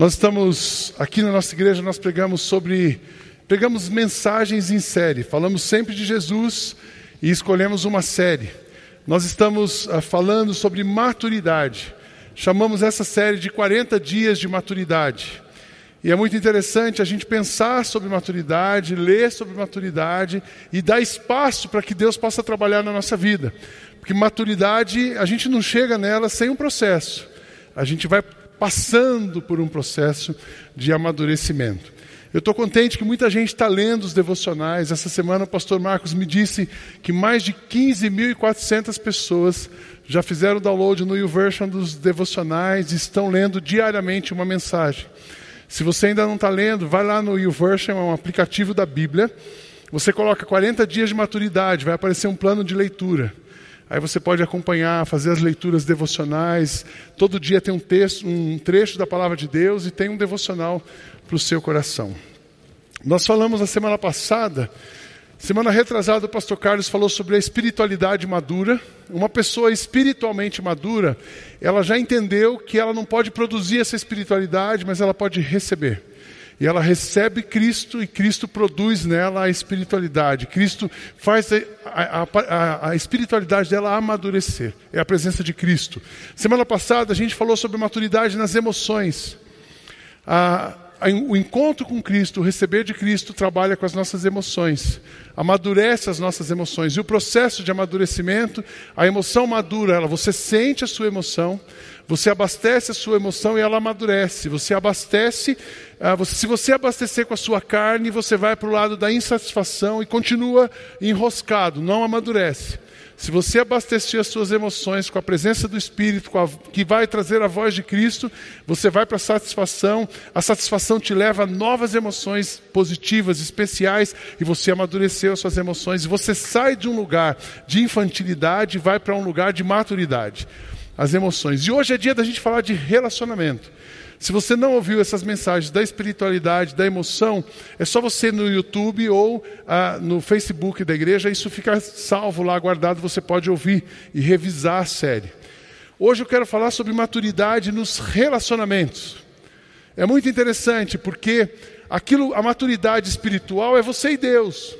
Nós estamos aqui na nossa igreja, nós pregamos sobre pegamos mensagens em série. Falamos sempre de Jesus e escolhemos uma série. Nós estamos uh, falando sobre maturidade. Chamamos essa série de 40 dias de maturidade. E é muito interessante a gente pensar sobre maturidade, ler sobre maturidade e dar espaço para que Deus possa trabalhar na nossa vida. Porque maturidade, a gente não chega nela sem um processo. A gente vai passando por um processo de amadurecimento. Eu estou contente que muita gente está lendo os devocionais. Essa semana o pastor Marcos me disse que mais de 15.400 pessoas já fizeram o download no YouVersion dos devocionais e estão lendo diariamente uma mensagem. Se você ainda não está lendo, vai lá no YouVersion, é um aplicativo da Bíblia. Você coloca 40 dias de maturidade, vai aparecer um plano de leitura. Aí você pode acompanhar, fazer as leituras devocionais. Todo dia tem um texto, um trecho da palavra de Deus e tem um devocional para o seu coração. Nós falamos na semana passada, semana retrasada, o pastor Carlos falou sobre a espiritualidade madura. Uma pessoa espiritualmente madura, ela já entendeu que ela não pode produzir essa espiritualidade, mas ela pode receber. E ela recebe Cristo e Cristo produz nela a espiritualidade. Cristo faz a, a, a, espiritualidade dela amadurecer. É a presença de Cristo. Semana passada a gente falou sobre maturidade nas emoções. A, o encontro com Cristo, o receber de Cristo, trabalha com as nossas emoções, amadurece as nossas emoções. E o processo de amadurecimento, a emoção madura, ela, você sente a sua emoção, você abastece a sua emoção e ela amadurece. Você abastece, você, se você abastecer com a sua carne, você vai para o lado da insatisfação e continua enroscado, não amadurece. Se você abastecer as suas emoções com a presença do Espírito, a, que vai trazer a voz de Cristo, você vai para a satisfação. A satisfação te leva a novas emoções positivas, especiais, e você amadureceu as suas emoções. Você sai de um lugar de infantilidade e vai para um lugar de maturidade. As emoções. E hoje é dia da gente falar de relacionamento. Se você não ouviu essas mensagens da espiritualidade, da emoção, é só você no YouTube ou ah, no Facebook da igreja, isso fica salvo lá, guardado, você pode ouvir e revisar a série. Hoje eu quero falar sobre maturidade nos relacionamentos. É muito interessante porque aquilo, a maturidade espiritual é você e Deus.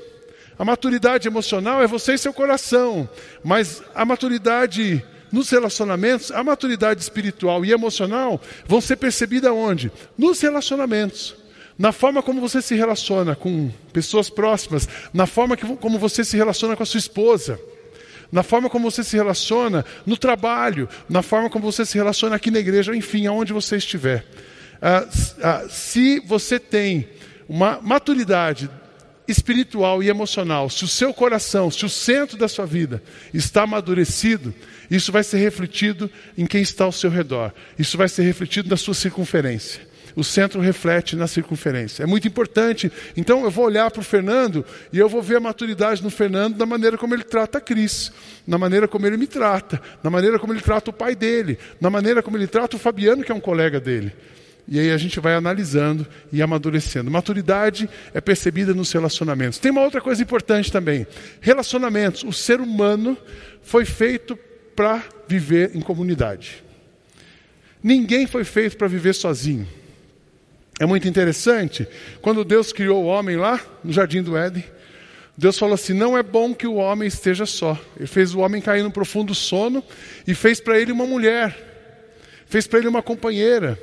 A maturidade emocional é você e seu coração. Mas a maturidade nos relacionamentos, a maturidade espiritual e emocional vão ser percebidas onde? Nos relacionamentos. Na forma como você se relaciona com pessoas próximas, na forma que, como você se relaciona com a sua esposa, na forma como você se relaciona no trabalho, na forma como você se relaciona aqui na igreja, enfim, aonde você estiver. Ah, ah, se você tem uma maturidade espiritual e emocional, se o seu coração, se o centro da sua vida está amadurecido, isso vai ser refletido em quem está ao seu redor. Isso vai ser refletido na sua circunferência. O centro reflete na circunferência. É muito importante. Então eu vou olhar para o Fernando e eu vou ver a maturidade no Fernando da maneira como ele trata a Cris, na maneira como ele me trata, na maneira como ele trata o pai dele, na maneira como ele trata o Fabiano, que é um colega dele. E aí a gente vai analisando e amadurecendo. Maturidade é percebida nos relacionamentos. Tem uma outra coisa importante também: relacionamentos. O ser humano foi feito para viver em comunidade. Ninguém foi feito para viver sozinho. É muito interessante, quando Deus criou o homem lá no jardim do Éden, Deus falou assim: não é bom que o homem esteja só. Ele fez o homem cair num profundo sono e fez para ele uma mulher, fez para ele uma companheira.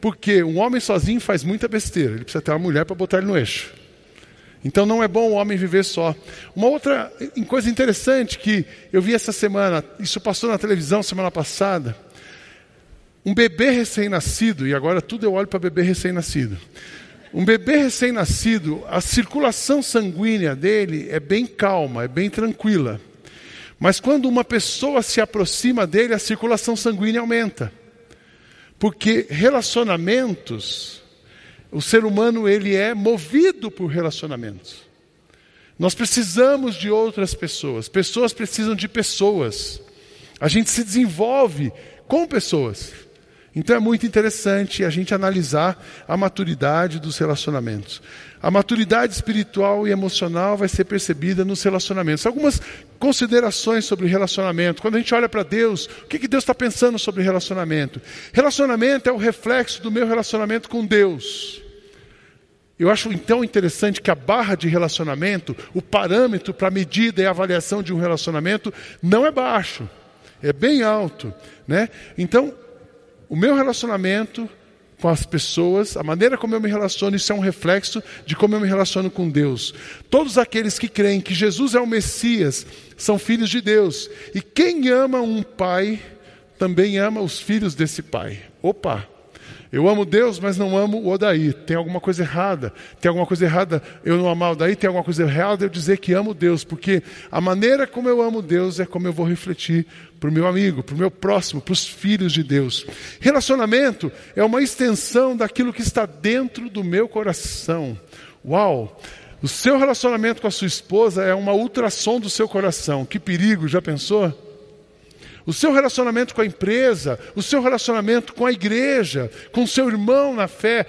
Porque um homem sozinho faz muita besteira, ele precisa ter uma mulher para botar ele no eixo. Então não é bom o homem viver só. Uma outra coisa interessante que eu vi essa semana, isso passou na televisão semana passada. Um bebê recém-nascido, e agora tudo eu olho para bebê recém-nascido. Um bebê recém-nascido, a circulação sanguínea dele é bem calma, é bem tranquila. Mas quando uma pessoa se aproxima dele, a circulação sanguínea aumenta. Porque relacionamentos, o ser humano ele é movido por relacionamentos. Nós precisamos de outras pessoas, pessoas precisam de pessoas. A gente se desenvolve com pessoas. Então é muito interessante a gente analisar a maturidade dos relacionamentos. A maturidade espiritual e emocional vai ser percebida nos relacionamentos. Algumas considerações sobre relacionamento. Quando a gente olha para Deus, o que, que Deus está pensando sobre relacionamento? Relacionamento é o reflexo do meu relacionamento com Deus. Eu acho então interessante que a barra de relacionamento, o parâmetro para medida e avaliação de um relacionamento, não é baixo, é bem alto. Né? Então, o meu relacionamento com as pessoas, a maneira como eu me relaciono, isso é um reflexo de como eu me relaciono com Deus. Todos aqueles que creem que Jesus é o Messias são filhos de Deus. E quem ama um pai também ama os filhos desse pai. Opa! Eu amo Deus, mas não amo o Odaí. Tem alguma coisa errada. Tem alguma coisa errada eu não amar o Odaí, tem alguma coisa errada eu dizer que amo Deus, porque a maneira como eu amo Deus é como eu vou refletir para o meu amigo, para o meu próximo, para os filhos de Deus. Relacionamento é uma extensão daquilo que está dentro do meu coração. Uau! O seu relacionamento com a sua esposa é uma ultrassom do seu coração. Que perigo, já pensou? O seu relacionamento com a empresa, o seu relacionamento com a igreja, com o seu irmão na fé,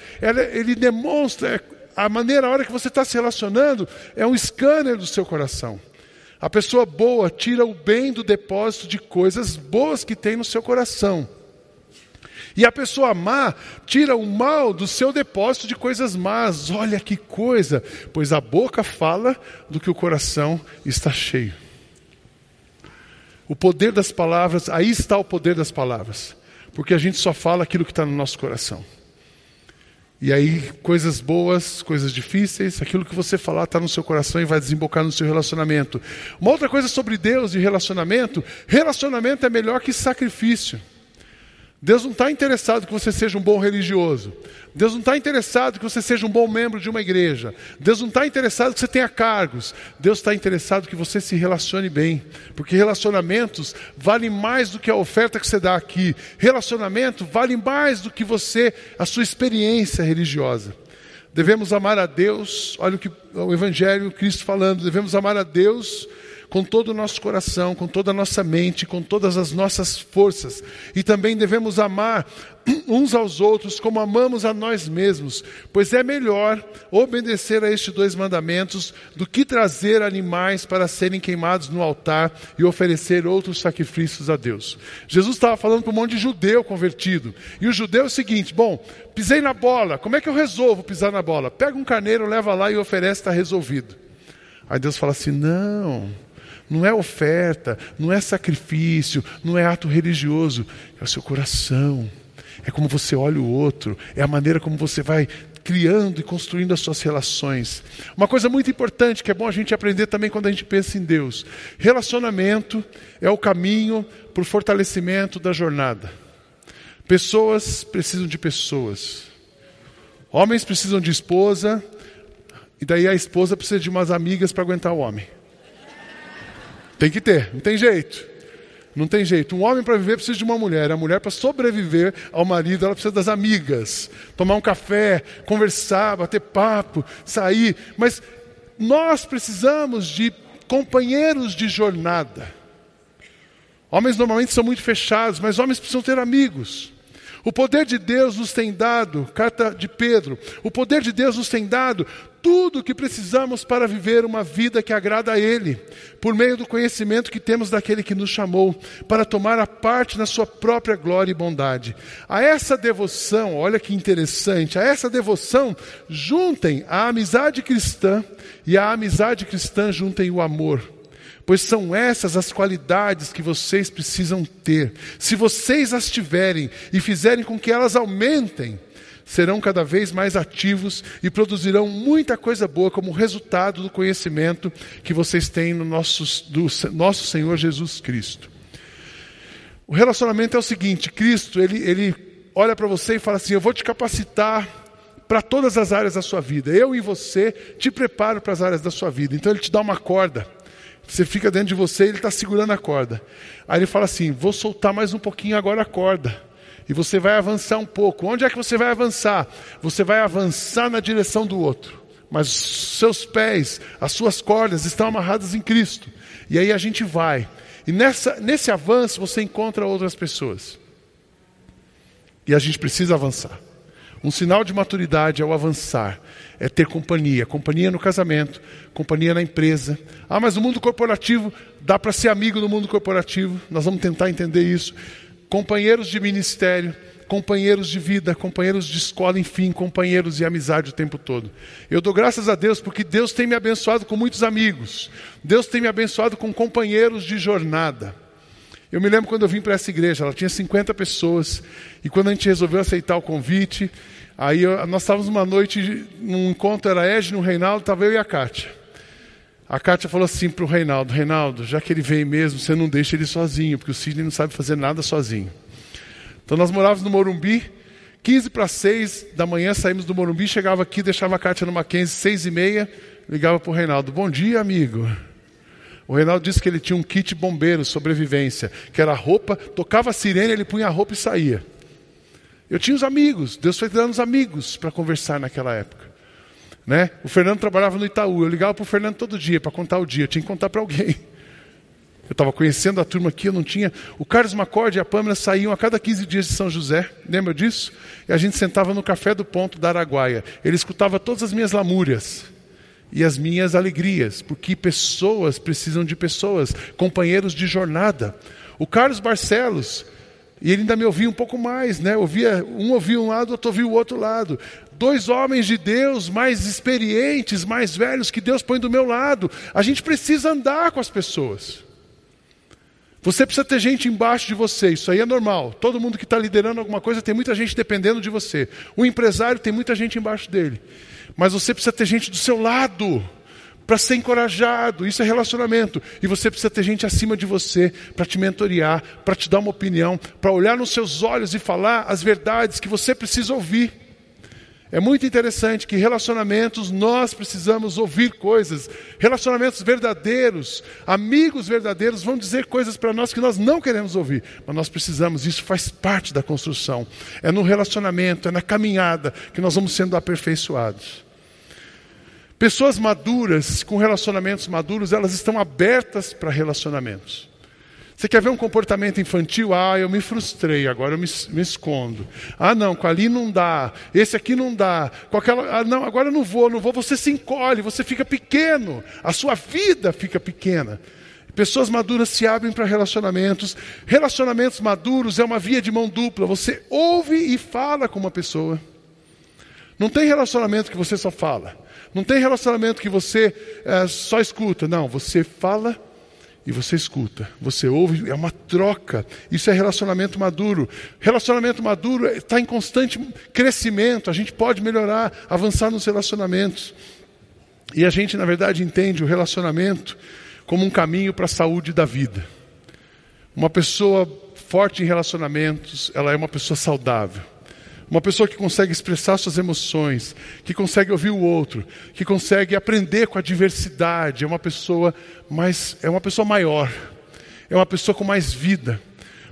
ele demonstra a maneira, a hora que você está se relacionando, é um scanner do seu coração. A pessoa boa tira o bem do depósito de coisas boas que tem no seu coração. E a pessoa má tira o mal do seu depósito de coisas más. Olha que coisa, pois a boca fala do que o coração está cheio. O poder das palavras, aí está o poder das palavras. Porque a gente só fala aquilo que está no nosso coração. E aí, coisas boas, coisas difíceis, aquilo que você falar está no seu coração e vai desembocar no seu relacionamento. Uma outra coisa sobre Deus e relacionamento: relacionamento é melhor que sacrifício. Deus não está interessado que você seja um bom religioso. Deus não está interessado que você seja um bom membro de uma igreja. Deus não está interessado que você tenha cargos. Deus está interessado que você se relacione bem. Porque relacionamentos valem mais do que a oferta que você dá aqui. Relacionamento vale mais do que você, a sua experiência religiosa. Devemos amar a Deus, olha o que o Evangelho, Cristo falando, devemos amar a Deus com todo o nosso coração, com toda a nossa mente, com todas as nossas forças. E também devemos amar uns aos outros como amamos a nós mesmos, pois é melhor obedecer a estes dois mandamentos do que trazer animais para serem queimados no altar e oferecer outros sacrifícios a Deus. Jesus estava falando para um monte de judeu convertido. E o judeu é o seguinte: bom, pisei na bola, como é que eu resolvo pisar na bola? Pega um carneiro, leva lá e oferece, está resolvido. Aí Deus fala assim: não. Não é oferta, não é sacrifício, não é ato religioso, é o seu coração. É como você olha o outro, é a maneira como você vai criando e construindo as suas relações. Uma coisa muito importante que é bom a gente aprender também quando a gente pensa em Deus: relacionamento é o caminho para o fortalecimento da jornada. Pessoas precisam de pessoas. Homens precisam de esposa, e daí a esposa precisa de umas amigas para aguentar o homem. Tem que ter, não tem jeito. Não tem jeito. Um homem para viver precisa de uma mulher. A mulher para sobreviver ao marido, ela precisa das amigas. Tomar um café, conversar, bater papo, sair. Mas nós precisamos de companheiros de jornada. Homens normalmente são muito fechados, mas homens precisam ter amigos. O poder de Deus nos tem dado, carta de Pedro, o poder de Deus nos tem dado tudo o que precisamos para viver uma vida que agrada a Ele, por meio do conhecimento que temos daquele que nos chamou, para tomar a parte na Sua própria glória e bondade. A essa devoção, olha que interessante, a essa devoção juntem a amizade cristã e a amizade cristã juntem o amor pois são essas as qualidades que vocês precisam ter. Se vocês as tiverem e fizerem com que elas aumentem, serão cada vez mais ativos e produzirão muita coisa boa como resultado do conhecimento que vocês têm no nosso, do nosso Senhor Jesus Cristo. O relacionamento é o seguinte: Cristo, ele, ele olha para você e fala assim: Eu vou te capacitar para todas as áreas da sua vida. Eu e você te preparo para as áreas da sua vida. Então ele te dá uma corda. Você fica dentro de você e ele está segurando a corda. Aí ele fala assim: Vou soltar mais um pouquinho agora a corda. E você vai avançar um pouco. Onde é que você vai avançar? Você vai avançar na direção do outro. Mas seus pés, as suas cordas estão amarradas em Cristo. E aí a gente vai. E nessa, nesse avanço você encontra outras pessoas. E a gente precisa avançar. Um sinal de maturidade é o avançar, é ter companhia, companhia no casamento, companhia na empresa. Ah, mas o mundo corporativo dá para ser amigo do mundo corporativo. Nós vamos tentar entender isso. Companheiros de ministério, companheiros de vida, companheiros de escola, enfim, companheiros de amizade o tempo todo. Eu dou graças a Deus porque Deus tem me abençoado com muitos amigos. Deus tem me abençoado com companheiros de jornada. Eu me lembro quando eu vim para essa igreja, ela tinha 50 pessoas, e quando a gente resolveu aceitar o convite, aí eu, nós estávamos uma noite, num encontro, era Ed no Reinaldo, estava eu e a Kátia. A Kátia falou assim para o Reinaldo, Reinaldo, já que ele vem mesmo, você não deixa ele sozinho, porque o Sidney não sabe fazer nada sozinho. Então nós morávamos no Morumbi, 15 para 6 da manhã saímos do Morumbi, chegava aqui, deixava a Kátia no Mackenzie, 6 e meia, ligava para o Reinaldo, bom dia amigo. O Reinaldo disse que ele tinha um kit bombeiro, sobrevivência, que era roupa, tocava a sirene, ele punha a roupa e saía. Eu tinha os amigos, Deus foi dando os amigos para conversar naquela época. Né? O Fernando trabalhava no Itaú, eu ligava para o Fernando todo dia para contar o dia, eu tinha que contar para alguém. Eu estava conhecendo a turma aqui, eu não tinha. O Carlos Macorde e a Pâmela saíam a cada 15 dias de São José, lembra disso? E a gente sentava no café do ponto da Araguaia. Ele escutava todas as minhas lamúrias e as minhas alegrias, porque pessoas precisam de pessoas, companheiros de jornada. O Carlos Barcelos, e ele ainda me ouvia um pouco mais, né? Ouvia, um ouvia um lado, outro ouvia o outro lado. Dois homens de Deus mais experientes, mais velhos que Deus põe do meu lado. A gente precisa andar com as pessoas. Você precisa ter gente embaixo de você, isso aí é normal. Todo mundo que está liderando alguma coisa tem muita gente dependendo de você. O empresário tem muita gente embaixo dele. Mas você precisa ter gente do seu lado para ser encorajado. Isso é relacionamento. E você precisa ter gente acima de você para te mentorear, para te dar uma opinião, para olhar nos seus olhos e falar as verdades que você precisa ouvir. É muito interessante que relacionamentos nós precisamos ouvir coisas, relacionamentos verdadeiros, amigos verdadeiros vão dizer coisas para nós que nós não queremos ouvir, mas nós precisamos, isso faz parte da construção. É no relacionamento, é na caminhada que nós vamos sendo aperfeiçoados. Pessoas maduras, com relacionamentos maduros, elas estão abertas para relacionamentos. Você quer ver um comportamento infantil? Ah, eu me frustrei, agora eu me, me escondo. Ah, não, com ali não dá. Esse aqui não dá. Com aquela, ah, não, agora eu não vou, não vou. Você se encolhe, você fica pequeno. A sua vida fica pequena. Pessoas maduras se abrem para relacionamentos. Relacionamentos maduros é uma via de mão dupla. Você ouve e fala com uma pessoa. Não tem relacionamento que você só fala. Não tem relacionamento que você é, só escuta. Não, você fala e você escuta, você ouve, é uma troca. Isso é relacionamento maduro. Relacionamento maduro está em constante crescimento. A gente pode melhorar, avançar nos relacionamentos. E a gente, na verdade, entende o relacionamento como um caminho para a saúde da vida. Uma pessoa forte em relacionamentos, ela é uma pessoa saudável. Uma pessoa que consegue expressar suas emoções, que consegue ouvir o outro, que consegue aprender com a diversidade, é uma pessoa mais, é uma pessoa maior, é uma pessoa com mais vida.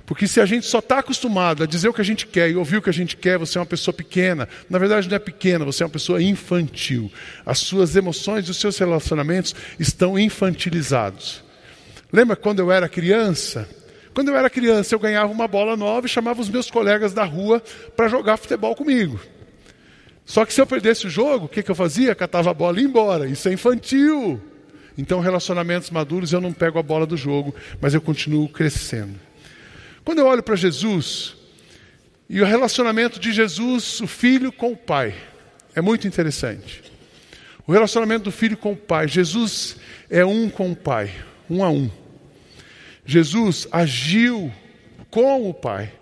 Porque se a gente só está acostumado a dizer o que a gente quer e ouvir o que a gente quer, você é uma pessoa pequena. Na verdade, não é pequena, você é uma pessoa infantil. As suas emoções e os seus relacionamentos estão infantilizados. Lembra quando eu era criança? Quando eu era criança, eu ganhava uma bola nova e chamava os meus colegas da rua para jogar futebol comigo. Só que se eu perdesse o jogo, o que, que eu fazia? Catava a bola e ia embora. Isso é infantil. Então, relacionamentos maduros, eu não pego a bola do jogo, mas eu continuo crescendo. Quando eu olho para Jesus, e o relacionamento de Jesus, o filho com o pai, é muito interessante. O relacionamento do filho com o pai. Jesus é um com o pai, um a um. Jesus agiu com o Pai.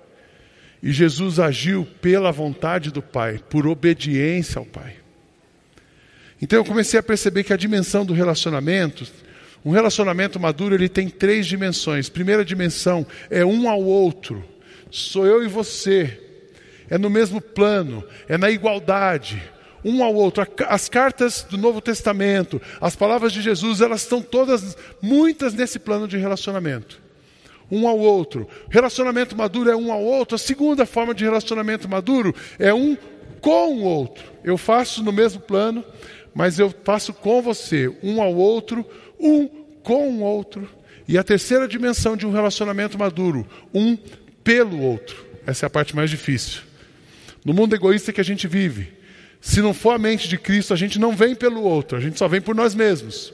E Jesus agiu pela vontade do Pai, por obediência ao Pai. Então eu comecei a perceber que a dimensão do relacionamento, um relacionamento maduro, ele tem três dimensões. Primeira dimensão é um ao outro. Sou eu e você. É no mesmo plano, é na igualdade, um ao outro. As cartas do Novo Testamento, as palavras de Jesus, elas estão todas, muitas nesse plano de relacionamento um ao outro. Relacionamento maduro é um ao outro. A segunda forma de relacionamento maduro é um com o outro. Eu faço no mesmo plano, mas eu faço com você, um ao outro, um com o outro. E a terceira dimensão de um relacionamento maduro, um pelo outro. Essa é a parte mais difícil. No mundo egoísta que a gente vive, se não for a mente de Cristo, a gente não vem pelo outro, a gente só vem por nós mesmos.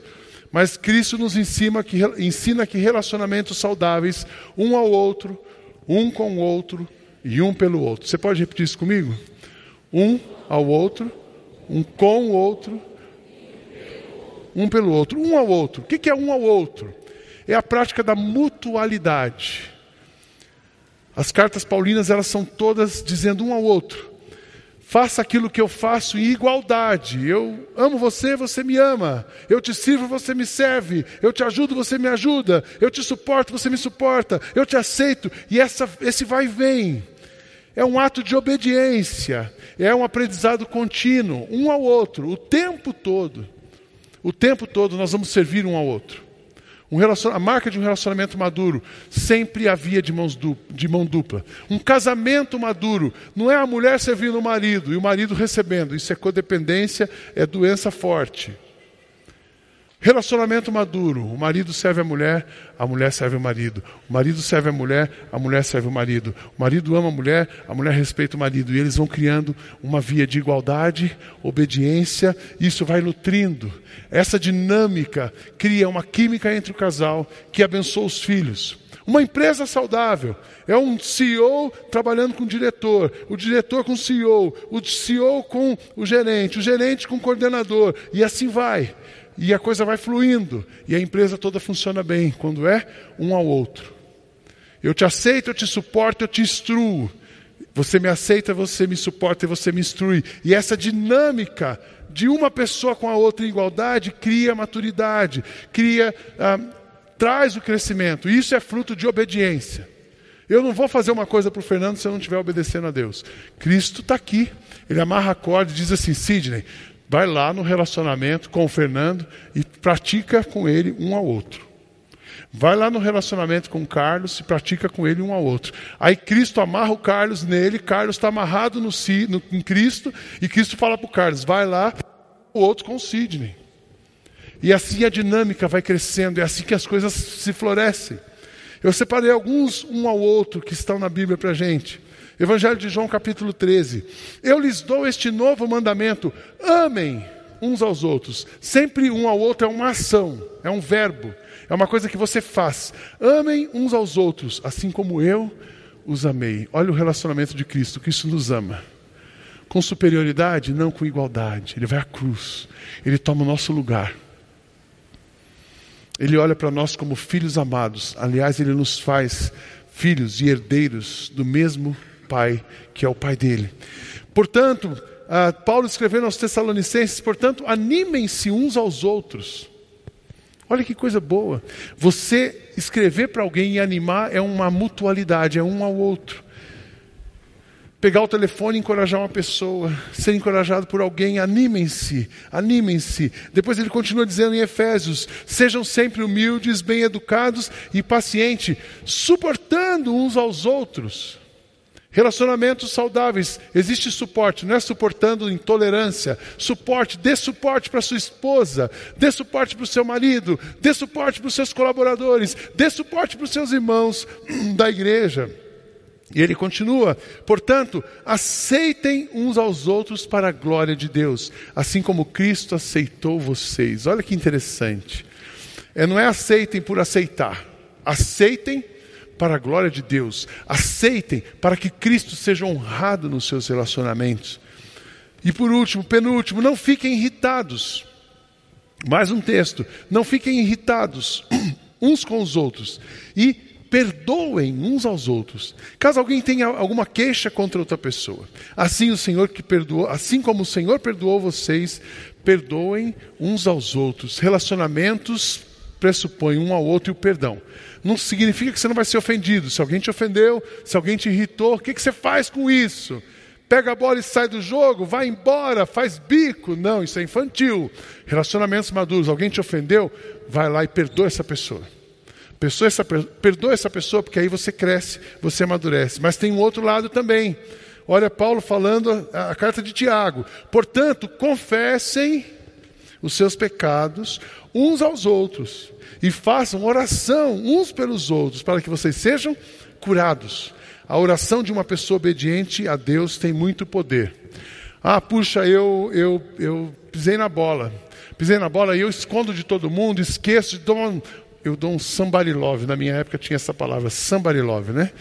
Mas Cristo nos ensina que, ensina que relacionamentos saudáveis, um ao outro, um com o outro e um pelo outro. Você pode repetir isso comigo? Um ao outro, um com o outro, um pelo outro, um ao outro. O que é um ao outro? É a prática da mutualidade. As cartas paulinas elas são todas dizendo um ao outro: faça aquilo que eu faço em igualdade. Eu amo você, você me ama. Eu te sirvo, você me serve. Eu te ajudo, você me ajuda. Eu te suporto, você me suporta. Eu te aceito. E essa, esse vai e vem. É um ato de obediência. É um aprendizado contínuo, um ao outro, o tempo todo. O tempo todo nós vamos servir um ao outro. Um a marca de um relacionamento maduro sempre havia de, mãos de mão dupla. Um casamento maduro não é a mulher servindo o marido e o marido recebendo. Isso é codependência, é doença forte. Relacionamento maduro: o marido serve a mulher, a mulher serve o marido. O marido serve a mulher, a mulher serve o marido. O marido ama a mulher, a mulher respeita o marido. E eles vão criando uma via de igualdade, obediência, isso vai nutrindo. Essa dinâmica cria uma química entre o casal que abençoa os filhos. Uma empresa saudável é um CEO trabalhando com o diretor, o diretor com o CEO, o CEO com o gerente, o gerente com o coordenador, e assim vai e a coisa vai fluindo, e a empresa toda funciona bem, quando é um ao outro. Eu te aceito, eu te suporto, eu te instruo. Você me aceita, você me suporta e você me instrui. E essa dinâmica de uma pessoa com a outra em igualdade cria maturidade, cria, ah, traz o crescimento. Isso é fruto de obediência. Eu não vou fazer uma coisa para o Fernando se eu não estiver obedecendo a Deus. Cristo está aqui. Ele amarra a corda e diz assim: Sidney, vai lá no relacionamento com o Fernando e pratica com ele um ao outro. Vai lá no relacionamento com o Carlos e pratica com ele um ao outro. Aí Cristo amarra o Carlos nele, Carlos está amarrado no, no, em Cristo, e Cristo fala para o Carlos: vai lá, o outro com o Sidney. E assim a dinâmica vai crescendo, é assim que as coisas se florescem. Eu separei alguns um ao outro que estão na Bíblia para a gente. Evangelho de João, capítulo 13. Eu lhes dou este novo mandamento: amem uns aos outros. Sempre um ao outro é uma ação, é um verbo, é uma coisa que você faz. Amem uns aos outros, assim como eu os amei. Olha o relacionamento de Cristo. Cristo nos ama. Com superioridade, não com igualdade. Ele vai à cruz. Ele toma o nosso lugar. Ele olha para nós como filhos amados. Aliás, ele nos faz filhos e herdeiros do mesmo Pai, que é o Pai dele. Portanto, ah, Paulo escrevendo aos Tessalonicenses, portanto, animem-se uns aos outros. Olha que coisa boa. Você escrever para alguém e animar é uma mutualidade, é um ao outro. Pegar o telefone e encorajar uma pessoa, ser encorajado por alguém, animem-se, animem-se. Depois ele continua dizendo em Efésios: sejam sempre humildes, bem educados e pacientes, suportando uns aos outros. Relacionamentos saudáveis, existe suporte, não é suportando intolerância. Suporte, dê suporte para sua esposa, dê suporte para o seu marido, dê suporte para os seus colaboradores, dê suporte para os seus irmãos da igreja. E ele continua, portanto, aceitem uns aos outros para a glória de Deus, assim como Cristo aceitou vocês. Olha que interessante. É, não é aceitem por aceitar, aceitem para a glória de Deus. Aceitem para que Cristo seja honrado nos seus relacionamentos. E por último, penúltimo, não fiquem irritados. Mais um texto. Não fiquem irritados uns com os outros. E perdoem uns aos outros. Caso alguém tenha alguma queixa contra outra pessoa, assim o Senhor que perdoou, assim como o Senhor perdoou vocês, perdoem uns aos outros. Relacionamentos pressupõem um ao outro e o perdão não significa que você não vai ser ofendido. Se alguém te ofendeu, se alguém te irritou, o que, que você faz com isso? Pega a bola e sai do jogo, vai embora, faz bico. Não, isso é infantil. Relacionamentos maduros, alguém te ofendeu, vai lá e perdoa essa pessoa. Pessoa essa, perdoa essa pessoa, porque aí você cresce, você amadurece. Mas tem um outro lado também. Olha Paulo falando a, a carta de Tiago. Portanto, confessem os seus pecados uns aos outros e façam oração uns pelos outros para que vocês sejam curados. A oração de uma pessoa obediente a Deus tem muito poder. Ah, puxa, eu, eu, eu pisei na bola. Pisei na bola e eu escondo de todo mundo, esqueço, dou um, eu dou um somebody love. Na minha época tinha essa palavra, somebody love, né?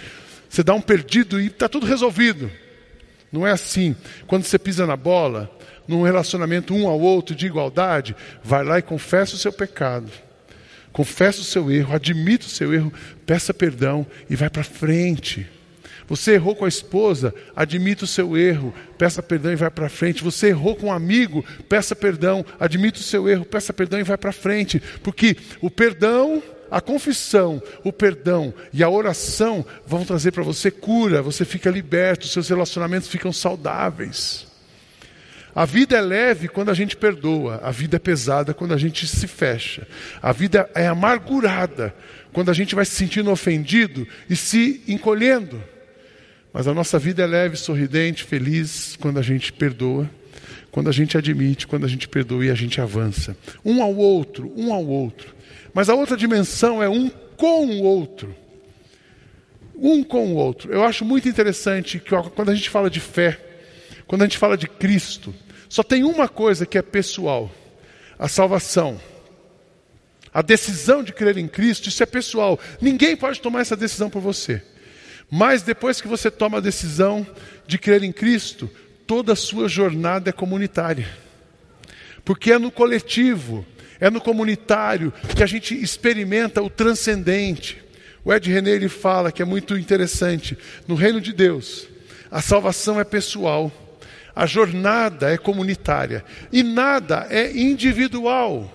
Você dá um perdido e está tudo resolvido. Não é assim. Quando você pisa na bola, num relacionamento um ao outro de igualdade, vai lá e confessa o seu pecado. Confessa o seu erro, admita o seu erro, peça perdão e vai para frente. Você errou com a esposa, admita o seu erro, peça perdão e vai para frente. Você errou com um amigo, peça perdão, admita o seu erro, peça perdão e vai para frente. Porque o perdão, a confissão, o perdão e a oração vão trazer para você cura, você fica liberto, seus relacionamentos ficam saudáveis. A vida é leve quando a gente perdoa, a vida é pesada quando a gente se fecha. A vida é amargurada quando a gente vai se sentindo ofendido e se encolhendo. Mas a nossa vida é leve, sorridente, feliz quando a gente perdoa, quando a gente admite, quando a gente perdoa e a gente avança. Um ao outro, um ao outro. Mas a outra dimensão é um com o outro. Um com o outro. Eu acho muito interessante que quando a gente fala de fé, quando a gente fala de Cristo, só tem uma coisa que é pessoal: a salvação. A decisão de crer em Cristo, isso é pessoal. Ninguém pode tomar essa decisão por você. Mas depois que você toma a decisão de crer em Cristo, toda a sua jornada é comunitária. Porque é no coletivo, é no comunitário que a gente experimenta o transcendente. O Ed René ele fala que é muito interessante. No reino de Deus, a salvação é pessoal, a jornada é comunitária e nada é individual.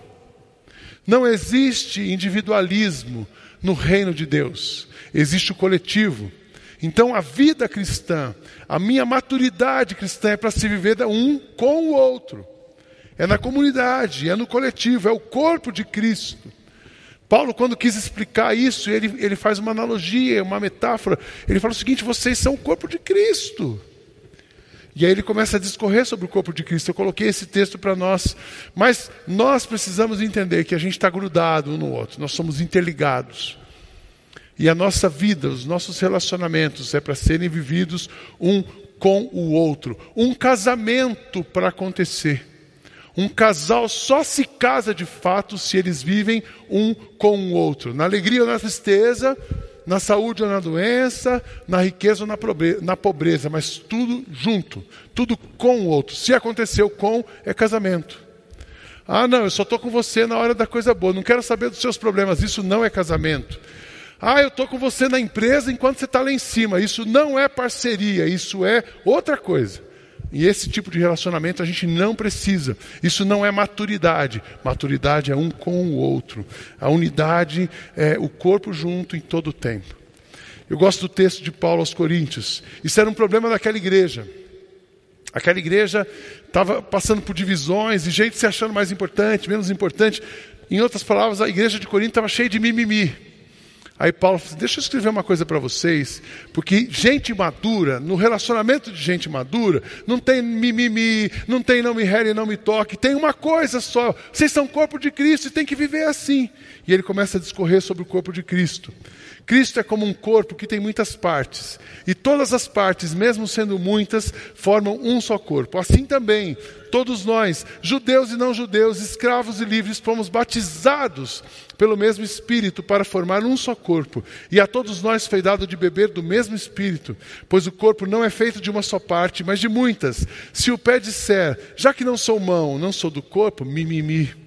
Não existe individualismo no reino de Deus, existe o coletivo. Então a vida cristã, a minha maturidade cristã é para se viver um com o outro. É na comunidade, é no coletivo, é o corpo de Cristo. Paulo, quando quis explicar isso, ele, ele faz uma analogia, uma metáfora. Ele fala o seguinte: vocês são o corpo de Cristo. E aí ele começa a discorrer sobre o corpo de Cristo. Eu coloquei esse texto para nós. Mas nós precisamos entender que a gente está grudado um no outro, nós somos interligados. E a nossa vida, os nossos relacionamentos é para serem vividos um com o outro. Um casamento para acontecer. Um casal só se casa de fato se eles vivem um com o outro. Na alegria ou na tristeza, na saúde ou na doença, na riqueza ou na pobreza, mas tudo junto, tudo com o outro. Se aconteceu com, é casamento. Ah, não, eu só estou com você na hora da coisa boa, não quero saber dos seus problemas. Isso não é casamento. Ah, eu estou com você na empresa enquanto você está lá em cima. Isso não é parceria, isso é outra coisa. E esse tipo de relacionamento a gente não precisa. Isso não é maturidade. Maturidade é um com o outro. A unidade é o corpo junto em todo o tempo. Eu gosto do texto de Paulo aos Coríntios. Isso era um problema daquela igreja. Aquela igreja estava passando por divisões e gente se achando mais importante, menos importante. Em outras palavras, a igreja de Corinto estava cheia de mimimi. Aí Paulo falou: assim, deixa eu escrever uma coisa para vocês, porque gente madura, no relacionamento de gente madura, não tem mimimi, não tem não me rere, não me toque, tem uma coisa só: vocês são corpo de Cristo e tem que viver assim. E ele começa a discorrer sobre o corpo de Cristo. Cristo é como um corpo que tem muitas partes, e todas as partes, mesmo sendo muitas, formam um só corpo. Assim também, todos nós, judeus e não judeus, escravos e livres, fomos batizados pelo mesmo Espírito para formar um só corpo. E a todos nós foi dado de beber do mesmo Espírito, pois o corpo não é feito de uma só parte, mas de muitas. Se o pé disser, já que não sou mão, não sou do corpo, mimimi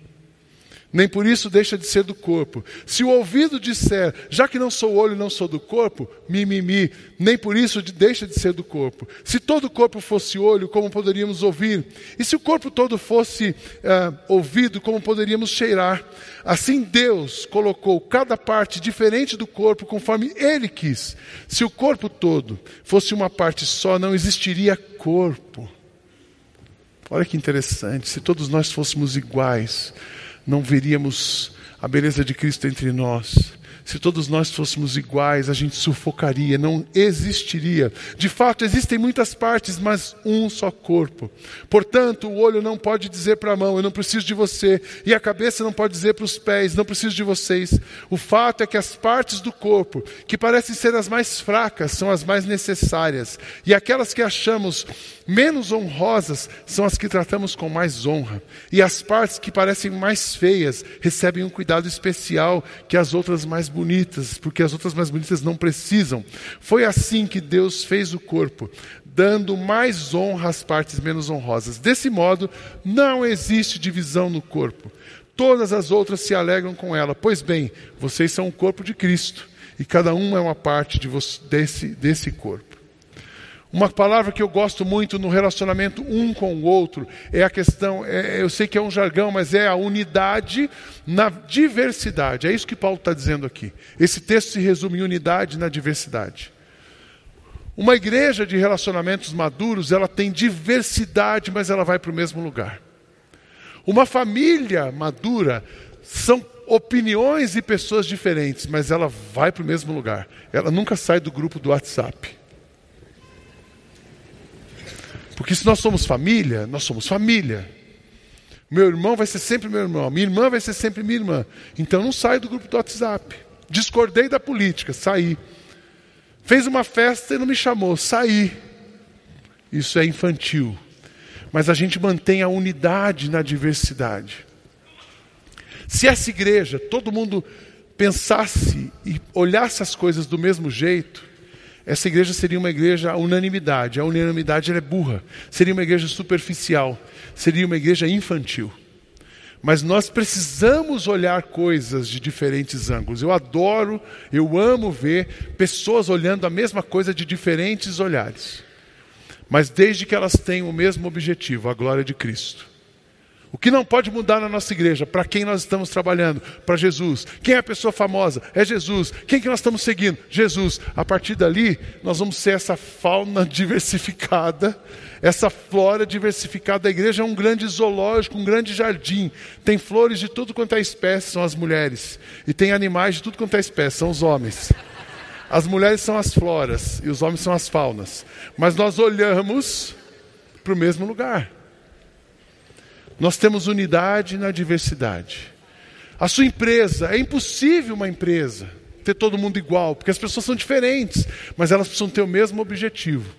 nem por isso deixa de ser do corpo. Se o ouvido disser, já que não sou olho, não sou do corpo, mimimi, nem por isso deixa de ser do corpo. Se todo o corpo fosse olho, como poderíamos ouvir? E se o corpo todo fosse uh, ouvido, como poderíamos cheirar? Assim Deus colocou cada parte diferente do corpo conforme Ele quis. Se o corpo todo fosse uma parte só, não existiria corpo. Olha que interessante, se todos nós fôssemos iguais não veríamos a beleza de Cristo entre nós. Se todos nós fôssemos iguais, a gente sufocaria, não existiria. De fato, existem muitas partes, mas um só corpo. Portanto, o olho não pode dizer para a mão, eu não preciso de você, e a cabeça não pode dizer para os pés, não preciso de vocês. O fato é que as partes do corpo, que parecem ser as mais fracas, são as mais necessárias, e aquelas que achamos menos honrosas são as que tratamos com mais honra, e as partes que parecem mais feias recebem um cuidado especial que as outras mais bonitas bonitas, porque as outras mais bonitas não precisam. Foi assim que Deus fez o corpo, dando mais honra às partes menos honrosas. Desse modo, não existe divisão no corpo. Todas as outras se alegram com ela. Pois bem, vocês são o corpo de Cristo, e cada um é uma parte de desse, desse corpo. Uma palavra que eu gosto muito no relacionamento um com o outro é a questão, é, eu sei que é um jargão, mas é a unidade na diversidade. É isso que Paulo está dizendo aqui. Esse texto se resume em unidade na diversidade. Uma igreja de relacionamentos maduros, ela tem diversidade, mas ela vai para o mesmo lugar. Uma família madura são opiniões e pessoas diferentes, mas ela vai para o mesmo lugar. Ela nunca sai do grupo do WhatsApp. Porque se nós somos família, nós somos família. Meu irmão vai ser sempre meu irmão, minha irmã vai ser sempre minha irmã. Então não saio do grupo do WhatsApp. Discordei da política, saí. Fez uma festa e não me chamou, saí. Isso é infantil. Mas a gente mantém a unidade na diversidade. Se essa igreja, todo mundo pensasse e olhasse as coisas do mesmo jeito, essa igreja seria uma igreja unanimidade. A unanimidade é burra. Seria uma igreja superficial. Seria uma igreja infantil. Mas nós precisamos olhar coisas de diferentes ângulos. Eu adoro, eu amo ver pessoas olhando a mesma coisa de diferentes olhares. Mas desde que elas tenham o mesmo objetivo, a glória de Cristo. O que não pode mudar na nossa igreja? Para quem nós estamos trabalhando? Para Jesus. Quem é a pessoa famosa? É Jesus. Quem que nós estamos seguindo? Jesus. A partir dali, nós vamos ser essa fauna diversificada, essa flora diversificada. A igreja é um grande zoológico, um grande jardim. Tem flores de tudo quanto é espécie, são as mulheres. E tem animais de tudo quanto é espécie, são os homens. As mulheres são as floras e os homens são as faunas. Mas nós olhamos para o mesmo lugar. Nós temos unidade na diversidade. A sua empresa, é impossível uma empresa ter todo mundo igual, porque as pessoas são diferentes, mas elas precisam ter o mesmo objetivo.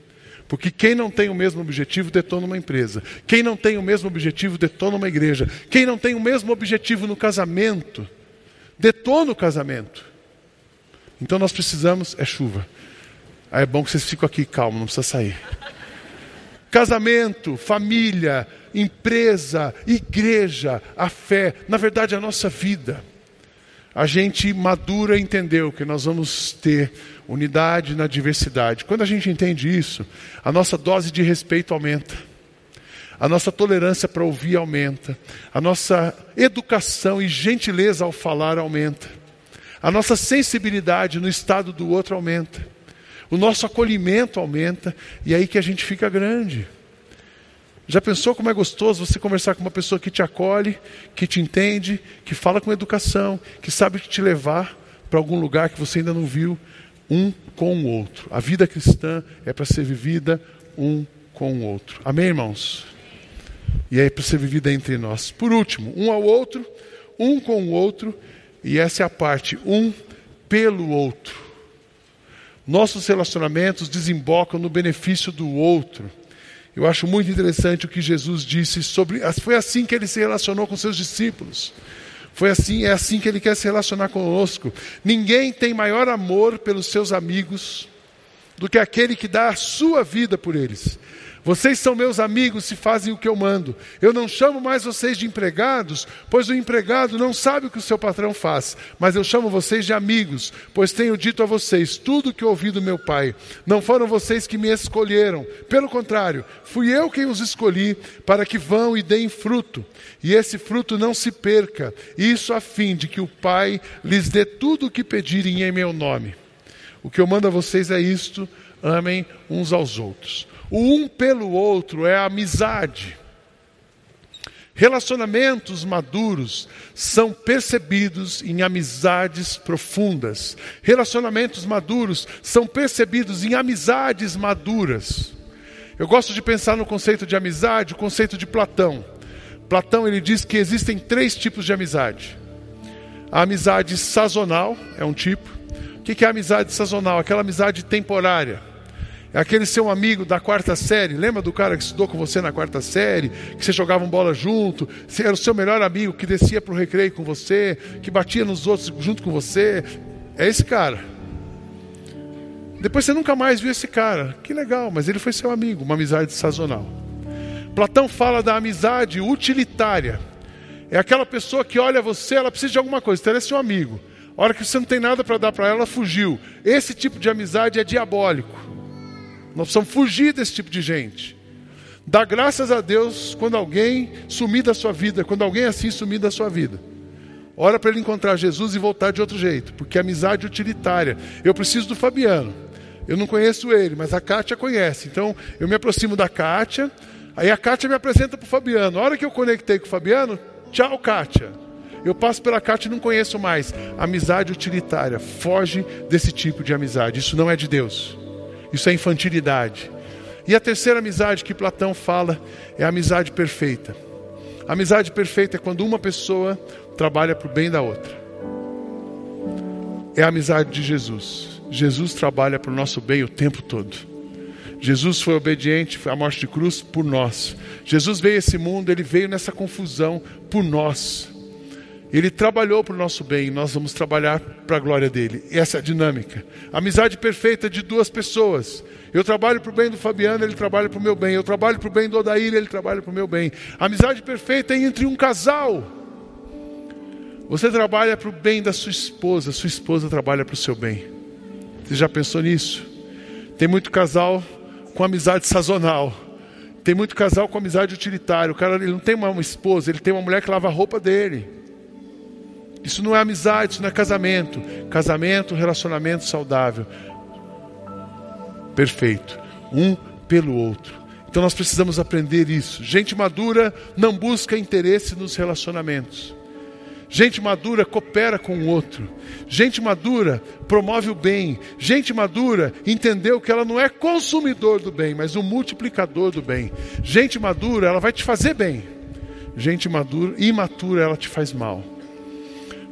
Porque quem não tem o mesmo objetivo detona uma empresa. Quem não tem o mesmo objetivo detona uma igreja. Quem não tem o mesmo objetivo no casamento detona o casamento. Então nós precisamos. É chuva. Aí é bom que vocês ficam aqui calmos, não precisa sair. Casamento, família, empresa, igreja, a fé, na verdade a nossa vida. A gente madura entendeu que nós vamos ter unidade na diversidade. Quando a gente entende isso, a nossa dose de respeito aumenta. A nossa tolerância para ouvir aumenta. A nossa educação e gentileza ao falar aumenta. A nossa sensibilidade no estado do outro aumenta. O nosso acolhimento aumenta e é aí que a gente fica grande. Já pensou como é gostoso você conversar com uma pessoa que te acolhe, que te entende, que fala com educação, que sabe te levar para algum lugar que você ainda não viu, um com o outro. A vida cristã é para ser vivida um com o outro. Amém, irmãos? E é para ser vivida entre nós. Por último, um ao outro, um com o outro, e essa é a parte, um pelo outro. Nossos relacionamentos desembocam no benefício do outro. Eu acho muito interessante o que Jesus disse sobre. Foi assim que ele se relacionou com seus discípulos. Foi assim, é assim que ele quer se relacionar conosco. Ninguém tem maior amor pelos seus amigos do que aquele que dá a sua vida por eles. Vocês são meus amigos se fazem o que eu mando. Eu não chamo mais vocês de empregados, pois o empregado não sabe o que o seu patrão faz. Mas eu chamo vocês de amigos, pois tenho dito a vocês tudo o que ouvi do meu Pai. Não foram vocês que me escolheram. Pelo contrário, fui eu quem os escolhi para que vão e deem fruto. E esse fruto não se perca. Isso a fim de que o Pai lhes dê tudo o que pedirem em meu nome. O que eu mando a vocês é isto: amem uns aos outros. O um pelo outro é a amizade. Relacionamentos maduros são percebidos em amizades profundas. Relacionamentos maduros são percebidos em amizades maduras. Eu gosto de pensar no conceito de amizade, o conceito de Platão. Platão ele diz que existem três tipos de amizade. A amizade sazonal é um tipo. O que é a amizade sazonal? Aquela amizade temporária. É aquele seu amigo da quarta série. Lembra do cara que estudou com você na quarta série? Que você jogava bola junto? Era o seu melhor amigo que descia para o recreio com você? Que batia nos outros junto com você? É esse cara. Depois você nunca mais viu esse cara. Que legal, mas ele foi seu amigo. Uma amizade sazonal. Platão fala da amizade utilitária. É aquela pessoa que olha você, ela precisa de alguma coisa, então ela é seu amigo. A hora que você não tem nada para dar para ela, ela fugiu. Esse tipo de amizade é diabólico. Nós precisamos fugir desse tipo de gente. Dá graças a Deus quando alguém sumir da sua vida, quando alguém assim sumir da sua vida. Ora para ele encontrar Jesus e voltar de outro jeito, porque é amizade utilitária. Eu preciso do Fabiano. Eu não conheço ele, mas a Kátia conhece. Então eu me aproximo da Kátia, aí a Kátia me apresenta para o Fabiano. A hora que eu conectei com o Fabiano, tchau, Kátia. Eu passo pela Kátia e não conheço mais. Amizade utilitária. Foge desse tipo de amizade. Isso não é de Deus. Isso é infantilidade. E a terceira amizade que Platão fala é a amizade perfeita. A amizade perfeita é quando uma pessoa trabalha para o bem da outra. É a amizade de Jesus. Jesus trabalha para o nosso bem o tempo todo. Jesus foi obediente à morte de cruz por nós. Jesus veio a esse mundo, ele veio nessa confusão por nós. Ele trabalhou para o nosso bem nós vamos trabalhar para a glória dele. Essa é a dinâmica. Amizade perfeita de duas pessoas. Eu trabalho para o bem do Fabiano, ele trabalha para o meu bem. Eu trabalho para o bem do Odair, ele trabalha para o meu bem. Amizade perfeita é entre um casal. Você trabalha para o bem da sua esposa, sua esposa trabalha para o seu bem. Você já pensou nisso? Tem muito casal com amizade sazonal. Tem muito casal com amizade utilitária. O cara ele não tem uma esposa, ele tem uma mulher que lava a roupa dele. Isso não é amizade, isso não é casamento. Casamento, relacionamento saudável. Perfeito. Um pelo outro. Então nós precisamos aprender isso. Gente madura não busca interesse nos relacionamentos. Gente madura coopera com o outro. Gente madura promove o bem. Gente madura entendeu que ela não é consumidor do bem, mas um multiplicador do bem. Gente madura, ela vai te fazer bem. Gente madura, imatura, ela te faz mal.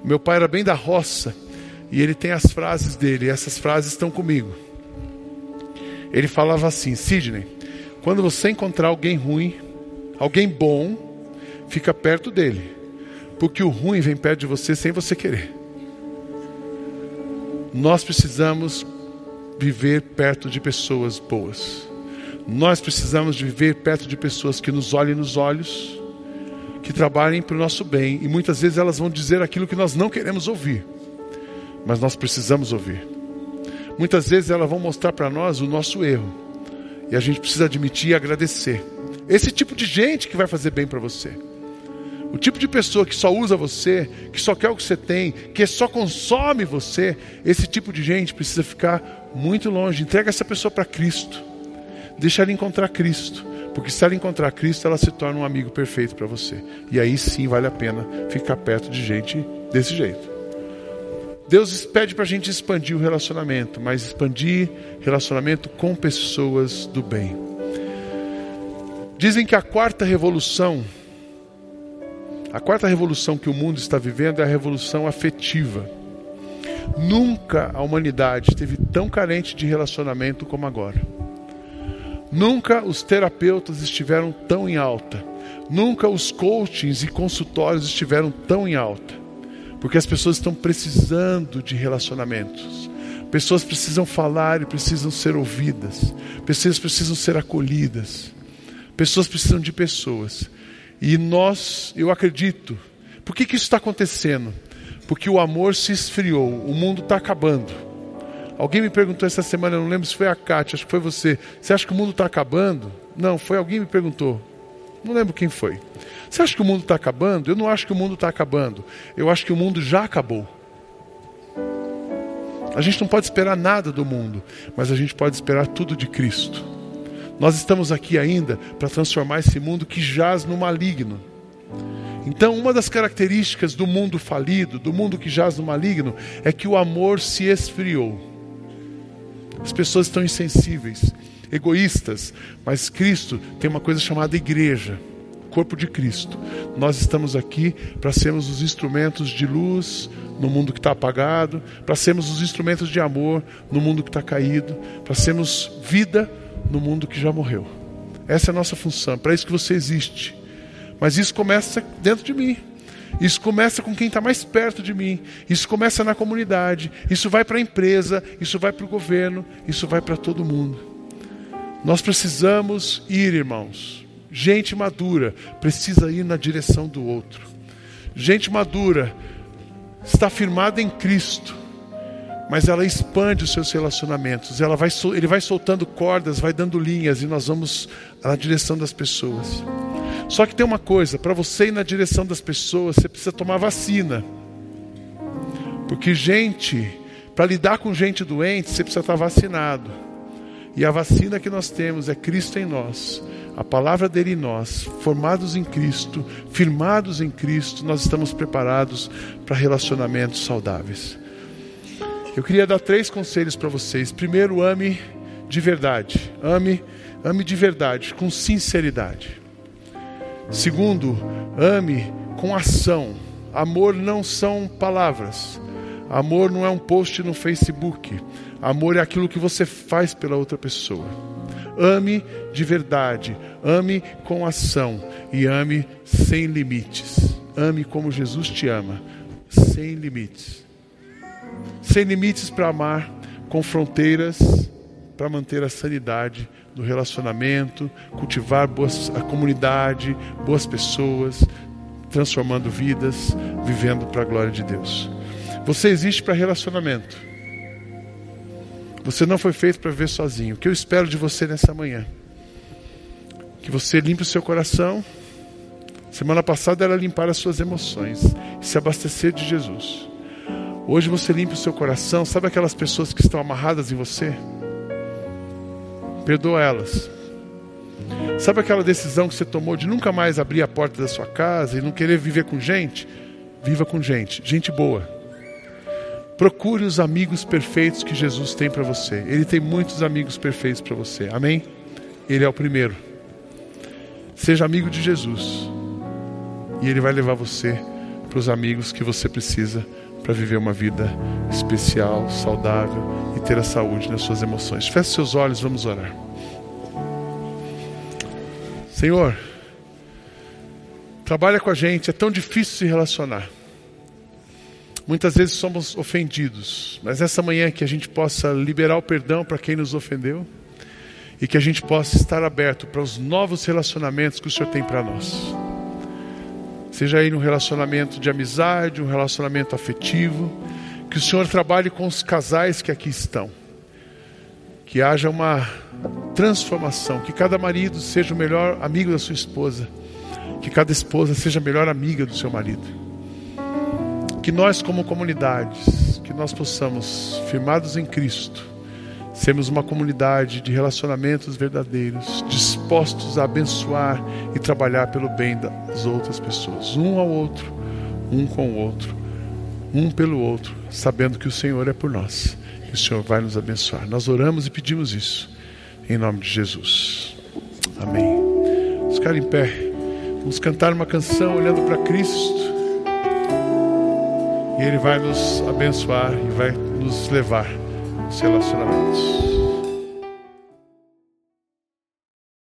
Meu pai era bem da roça e ele tem as frases dele, essas frases estão comigo. Ele falava assim: Sidney, quando você encontrar alguém ruim, alguém bom, fica perto dele, porque o ruim vem perto de você sem você querer. Nós precisamos viver perto de pessoas boas. Nós precisamos viver perto de pessoas que nos olhem nos olhos que trabalhem para o nosso bem e muitas vezes elas vão dizer aquilo que nós não queremos ouvir, mas nós precisamos ouvir. Muitas vezes elas vão mostrar para nós o nosso erro e a gente precisa admitir e agradecer. Esse tipo de gente que vai fazer bem para você. O tipo de pessoa que só usa você, que só quer o que você tem, que só consome você, esse tipo de gente precisa ficar muito longe. Entrega essa pessoa para Cristo. Deixa ela encontrar Cristo. Porque se ela encontrar Cristo, ela se torna um amigo perfeito para você. E aí sim vale a pena ficar perto de gente desse jeito. Deus pede para a gente expandir o relacionamento, mas expandir relacionamento com pessoas do bem. Dizem que a quarta revolução, a quarta revolução que o mundo está vivendo é a revolução afetiva. Nunca a humanidade esteve tão carente de relacionamento como agora. Nunca os terapeutas estiveram tão em alta. Nunca os coachings e consultórios estiveram tão em alta. Porque as pessoas estão precisando de relacionamentos. Pessoas precisam falar e precisam ser ouvidas. Pessoas precisam ser acolhidas. Pessoas precisam de pessoas. E nós, eu acredito. Por que, que isso está acontecendo? Porque o amor se esfriou. O mundo está acabando. Alguém me perguntou essa semana, eu não lembro se foi a Kátia, acho que foi você. Você acha que o mundo está acabando? Não, foi alguém me perguntou. Não lembro quem foi. Você acha que o mundo está acabando? Eu não acho que o mundo está acabando. Eu acho que o mundo já acabou. A gente não pode esperar nada do mundo, mas a gente pode esperar tudo de Cristo. Nós estamos aqui ainda para transformar esse mundo que jaz no maligno. Então, uma das características do mundo falido, do mundo que jaz no maligno, é que o amor se esfriou. As pessoas estão insensíveis, egoístas, mas Cristo tem uma coisa chamada igreja, corpo de Cristo. Nós estamos aqui para sermos os instrumentos de luz no mundo que está apagado, para sermos os instrumentos de amor no mundo que está caído, para sermos vida no mundo que já morreu. Essa é a nossa função, para isso que você existe. Mas isso começa dentro de mim. Isso começa com quem está mais perto de mim. Isso começa na comunidade. Isso vai para a empresa. Isso vai para o governo. Isso vai para todo mundo. Nós precisamos ir, irmãos. Gente madura precisa ir na direção do outro. Gente madura está firmada em Cristo, mas ela expande os seus relacionamentos. Ela vai, ele vai soltando cordas, vai dando linhas e nós vamos na direção das pessoas. Só que tem uma coisa: para você ir na direção das pessoas, você precisa tomar vacina. Porque gente, para lidar com gente doente, você precisa estar vacinado. E a vacina que nós temos é Cristo em nós, a palavra dele em nós, formados em Cristo, firmados em Cristo, nós estamos preparados para relacionamentos saudáveis. Eu queria dar três conselhos para vocês. Primeiro, ame de verdade. Ame, ame de verdade, com sinceridade. Segundo, ame com ação. Amor não são palavras. Amor não é um post no Facebook. Amor é aquilo que você faz pela outra pessoa. Ame de verdade, ame com ação e ame sem limites. Ame como Jesus te ama, sem limites. Sem limites para amar, com fronteiras para manter a sanidade do relacionamento, cultivar boas, a comunidade, boas pessoas, transformando vidas, vivendo para a glória de Deus. Você existe para relacionamento. Você não foi feito para viver sozinho. O que eu espero de você nessa manhã? Que você limpe o seu coração. Semana passada era limpar as suas emoções e se abastecer de Jesus. Hoje você limpa o seu coração. Sabe aquelas pessoas que estão amarradas em você? Perdoa elas. Sabe aquela decisão que você tomou de nunca mais abrir a porta da sua casa e não querer viver com gente? Viva com gente, gente boa. Procure os amigos perfeitos que Jesus tem para você. Ele tem muitos amigos perfeitos para você. Amém? Ele é o primeiro. Seja amigo de Jesus. E ele vai levar você para os amigos que você precisa para viver uma vida especial, saudável e ter a saúde nas suas emoções. Feche seus olhos, vamos orar. Senhor, trabalha com a gente, é tão difícil se relacionar. Muitas vezes somos ofendidos, mas essa manhã que a gente possa liberar o perdão para quem nos ofendeu e que a gente possa estar aberto para os novos relacionamentos que o Senhor tem para nós. Seja aí no relacionamento de amizade, um relacionamento afetivo, que o Senhor trabalhe com os casais que aqui estão. Que haja uma transformação, que cada marido seja o melhor amigo da sua esposa, que cada esposa seja a melhor amiga do seu marido. Que nós como comunidades, que nós possamos, firmados em Cristo, sermos uma comunidade de relacionamentos verdadeiros, dispostos a abençoar e trabalhar pelo bem das outras pessoas, um ao outro, um com o outro, um pelo outro, sabendo que o Senhor é por nós e o Senhor vai nos abençoar. Nós oramos e pedimos isso em nome de Jesus. Amém. Vamos ficar em pé, vamos cantar uma canção olhando para Cristo. E Ele vai nos abençoar e vai nos levar relacionamentos.